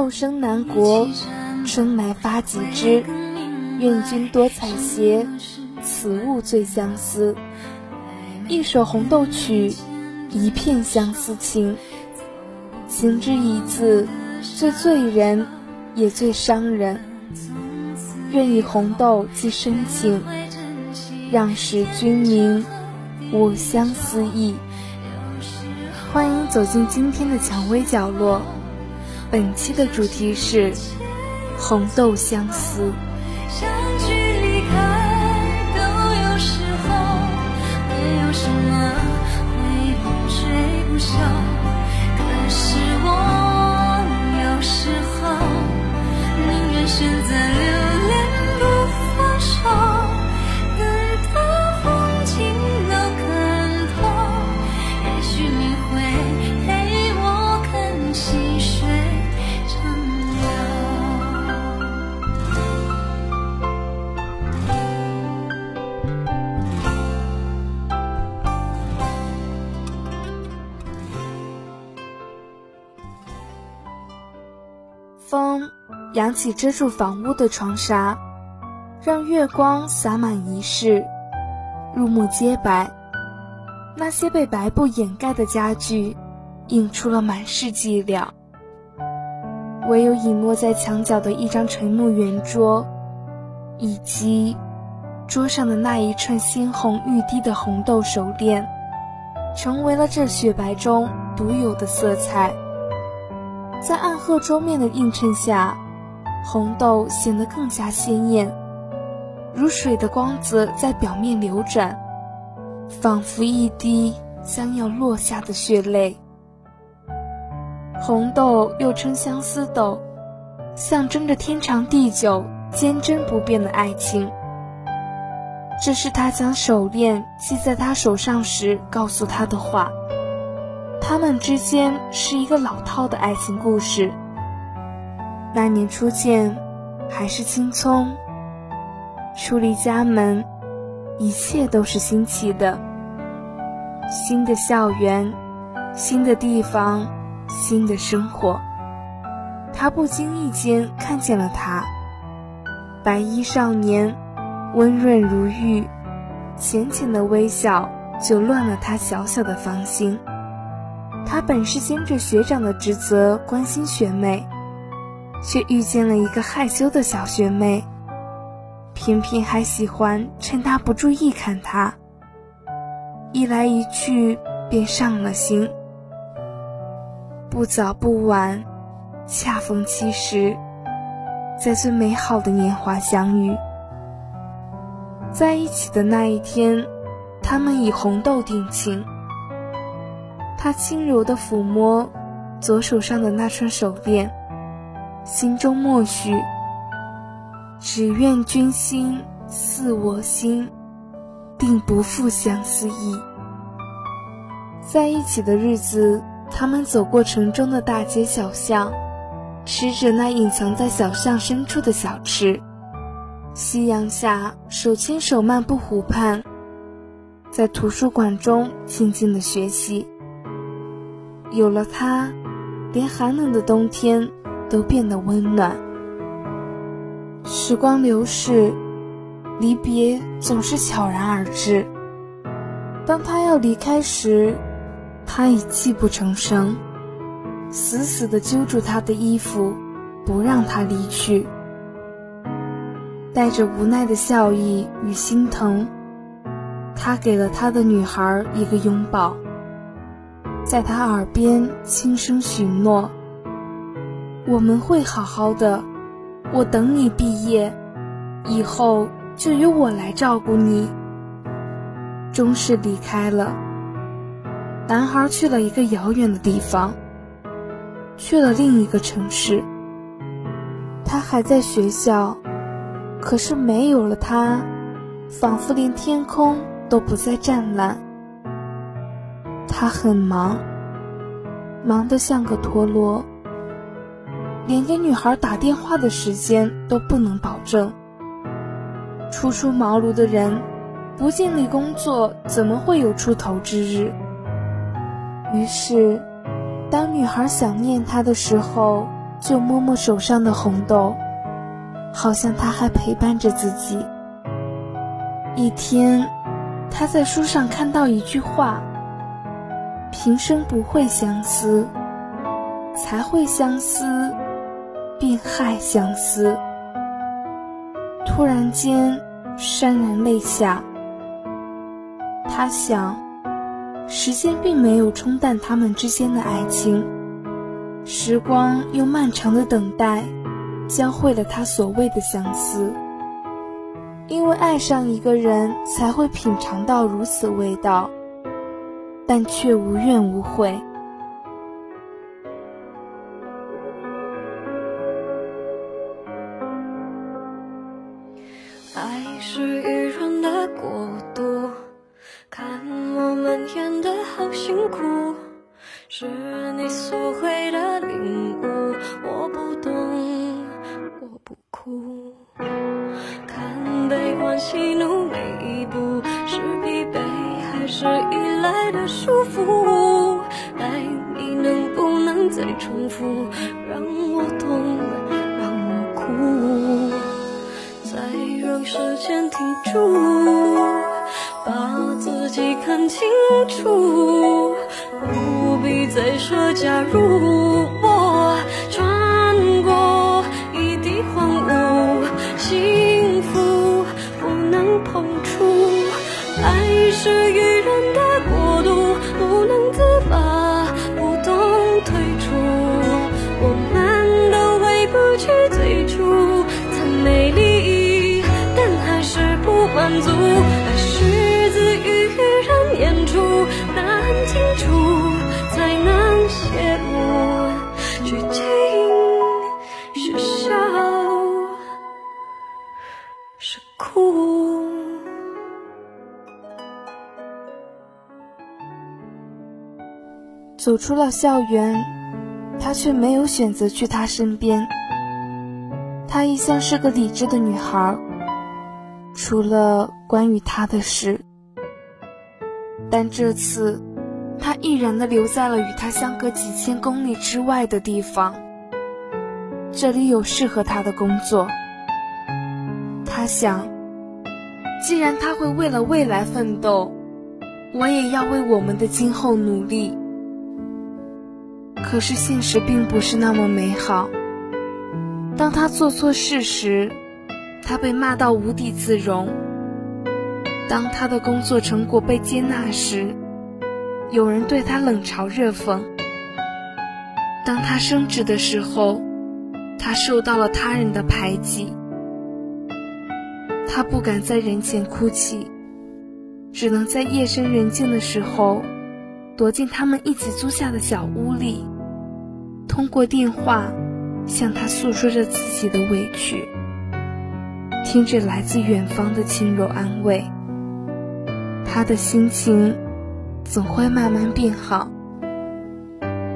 红豆生南国，春来发几枝。愿君多采撷，此物最相思。一首红豆曲，一片相思情。情之一字，最醉人，也最伤人。愿以红豆寄深情，让使君明，我相思意。欢迎走进今天的蔷薇角落，本期的主题是红豆相思。扬起遮住房屋的窗纱，让月光洒满一室，入目皆白。那些被白布掩盖的家具，映出了满是寂寥。唯有隐没在墙角的一张垂木圆桌，以及桌上的那一串鲜红欲滴的红豆手链，成为了这雪白中独有的色彩。在暗褐桌面的映衬下，红豆显得更加鲜艳，如水的光泽在表面流转，仿佛一滴将要落下的血泪。红豆又称相思豆，象征着天长地久、坚贞不变的爱情。这是他将手链系在他手上时告诉他的话。他们之间是一个老套的爱情故事。那年初见，还是青葱。出离家门，一切都是新奇的。新的校园，新的地方，新的生活。他不经意间看见了他，白衣少年，温润如玉，浅浅的微笑就乱了他小小的芳心。他本是兼着学长的职责关心学妹，却遇见了一个害羞的小学妹，偏偏还喜欢趁他不注意看他。一来一去便上了心。不早不晚，恰逢其时，在最美好的年华相遇。在一起的那一天，他们以红豆定情。他轻柔地抚摸左手上的那串手链，心中默许：只愿君心似我心，定不负相思意。在一起的日子，他们走过城中的大街小巷，吃着那隐藏在小巷深处的小吃，夕阳下手牵手漫步湖畔，在图书馆中静静的学习。有了他，连寒冷的冬天都变得温暖。时光流逝，离别总是悄然而至。当他要离开时，他已泣不成声，死死地揪住他的衣服，不让他离去。带着无奈的笑意与心疼，他给了他的女孩一个拥抱。在他耳边轻声许诺：“我们会好好的，我等你毕业，以后就由我来照顾你。”终是离开了。男孩去了一个遥远的地方，去了另一个城市。他还在学校，可是没有了他，仿佛连天空都不再湛蓝。他很忙，忙得像个陀螺，连给女孩打电话的时间都不能保证。初出茅庐的人，不尽力工作，怎么会有出头之日？于是，当女孩想念他的时候，就摸摸手上的红豆，好像他还陪伴着自己。一天，他在书上看到一句话：“平生不会相思，才会相思，便害相思。”突然间，潸然泪下。他想，时间并没有冲淡他们之间的爱情。时光用漫长的等待，教会了他所谓的相思。因为爱上一个人，才会品尝到如此味道，但却无怨无悔。再重复，让我痛，让我哭，再让时间停住，把自己看清楚。不必再说假如，走出了校园，他却没有选择去他身边。她一向是个理智的女孩，除了关于他的事，但这次。他毅然地留在了与他相隔几千公里之外的地方。这里有适合他的工作。他想，既然他会为了未来奋斗，我也要为我们的今后努力。可是现实并不是那么美好。当他做错事时，他被骂到无地自容；当他的工作成果被接纳时，有人对他冷嘲热讽。当他升职的时候，他受到了他人的排挤。他不敢在人前哭泣，只能在夜深人静的时候，躲进他们一起租下的小屋里，通过电话向他诉说着自己的委屈，听着来自远方的轻柔安慰，他的心情。总会慢慢变好，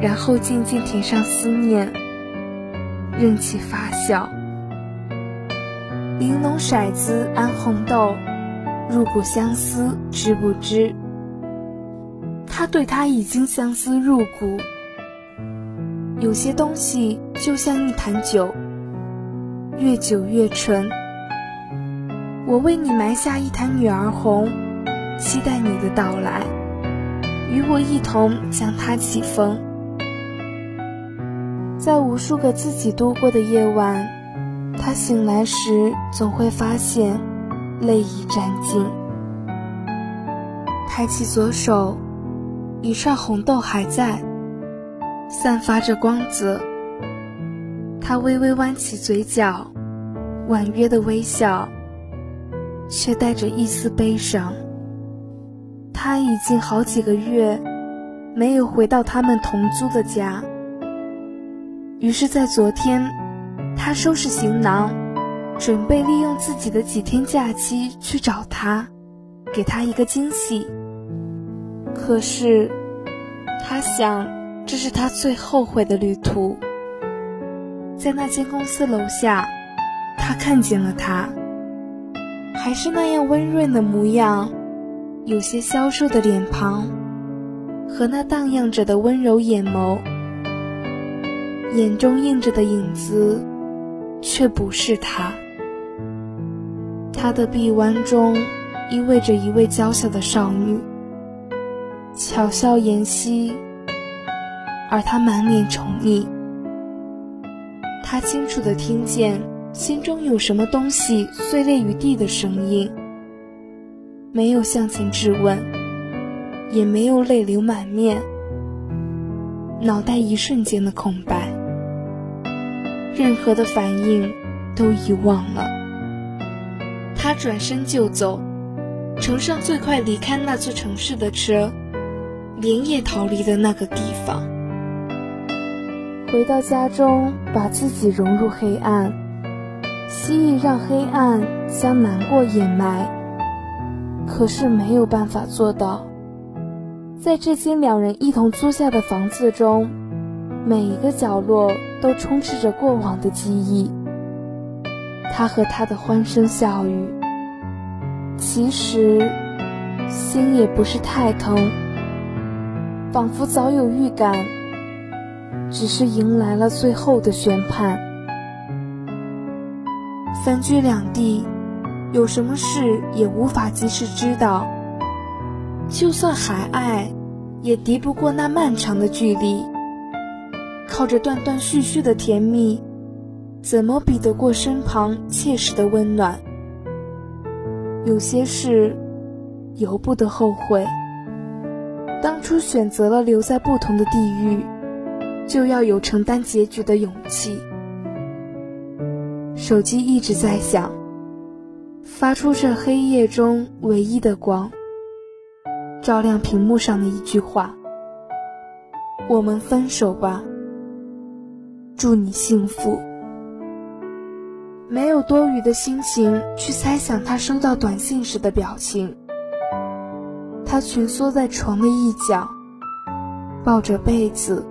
然后渐渐填上思念，任其发酵。玲珑骰子安红豆，入骨相思知不知？他对他已经相思入骨。有些东西就像一坛酒，越久越醇。我为你埋下一坛女儿红，期待你的到来。与我一同将它起风，在无数个自己度过的夜晚，他醒来时总会发现泪已沾襟。抬起左手，一串红豆还在，散发着光泽。他微微弯起嘴角，婉约的微笑，却带着一丝悲伤。他已经好几个月没有回到他们同租的家，于是，在昨天，他收拾行囊，准备利用自己的几天假期去找他，给他一个惊喜。可是，他想，这是他最后悔的旅途。在那间公司楼下，他看见了他，还是那样温润的模样。有些消瘦的脸庞，和那荡漾着的温柔眼眸，眼中映着的影子，却不是他。他的臂弯中依偎着一位娇小的少女，巧笑颜兮，而他满脸宠溺。他清楚地听见心中有什么东西碎裂于地的声音，没有向前质问，也没有泪流满面，脑袋一瞬间的空白，任何的反应都遗忘了。他转身就走，乘上最快离开那座城市的车，连夜逃离的那个地方。回到家中，把自己融入黑暗，希冀让黑暗将难过掩埋。可是没有办法做到。在这间两人一同租下的房子中，每一个角落都充斥着过往的记忆。他和他的欢声笑语，其实心也不是太疼，仿佛早有预感。只是迎来了最后的宣判。分居两地，有什么事也无法及时知道。就算还爱，也敌不过那漫长的距离。靠着断断续续的甜蜜，怎么比得过身旁切实的温暖？有些事，由不得后悔。当初选择了留在不同的地域。就要有承担结局的勇气。手机一直在响，发出这黑夜中唯一的光，照亮屏幕上的一句话：“我们分手吧，祝你幸福。”没有多余的心情去猜想他收到短信时的表情。他蜷缩在床的一角，抱着被子。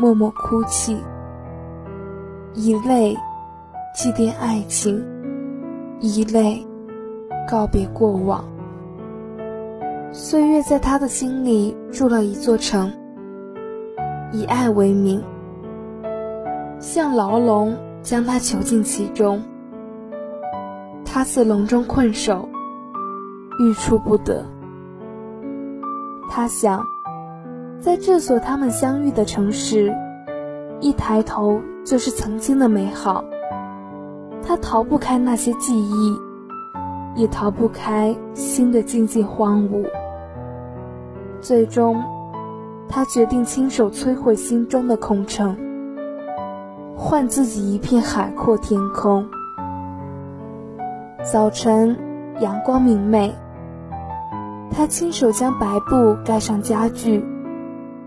默默哭泣，以泪祭奠爱情，以泪告别过往。岁月在他的心里筑了一座城，以爱为名，像牢笼将他囚禁其中。他似笼中困兽，欲出不得。他想。在这所他们相遇的城市，一抬头就是曾经的美好。他逃不开那些记忆，也逃不开心的静静荒芜。最终，他决定亲手摧毁心中的空城，换自己一片海阔天空。早晨，阳光明媚，他亲手将白布盖上家具。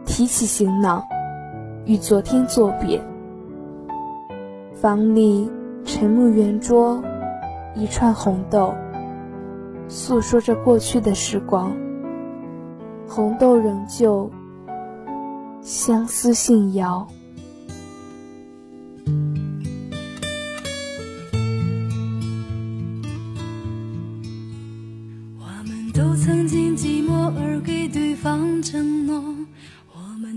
提起行囊，与昨天作别。房里沉木圆桌，一串红豆，诉说着过去的时光。红豆仍旧，相思信遥。我们都曾经寂寞而给对方承诺。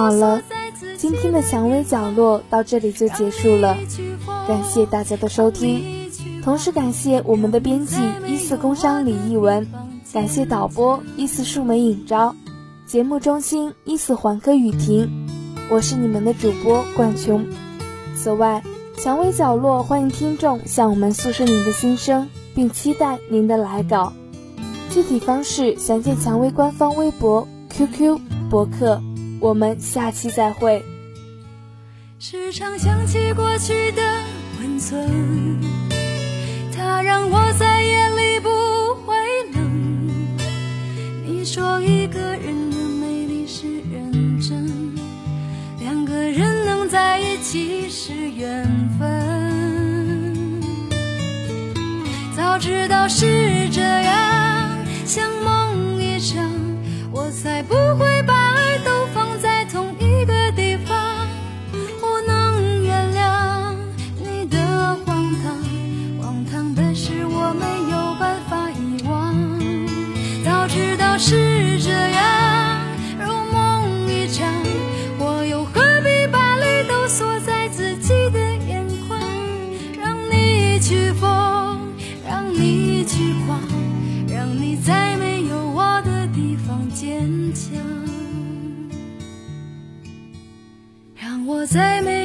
好了，今天的蔷薇角落到这里就结束了，感谢大家的收听，同时感谢我们的编辑一四工商李艺文，感谢导播一四树梅影昭，节目中心一四环科雨婷，我是你们的主播冠琼。此外，蔷薇角落欢迎听众向我们诉说您的心声，并期待您的来稿。具体方式详见蔷薇官方微博、QQ、博客。我们下期再会。时常想起过去的温存，它让我在夜里不会冷。你说一个人的美丽是认真，两个人能在一起是缘分。早知道是这样，像梦一场，我才不会让你在没有我的地方坚强，让我在没。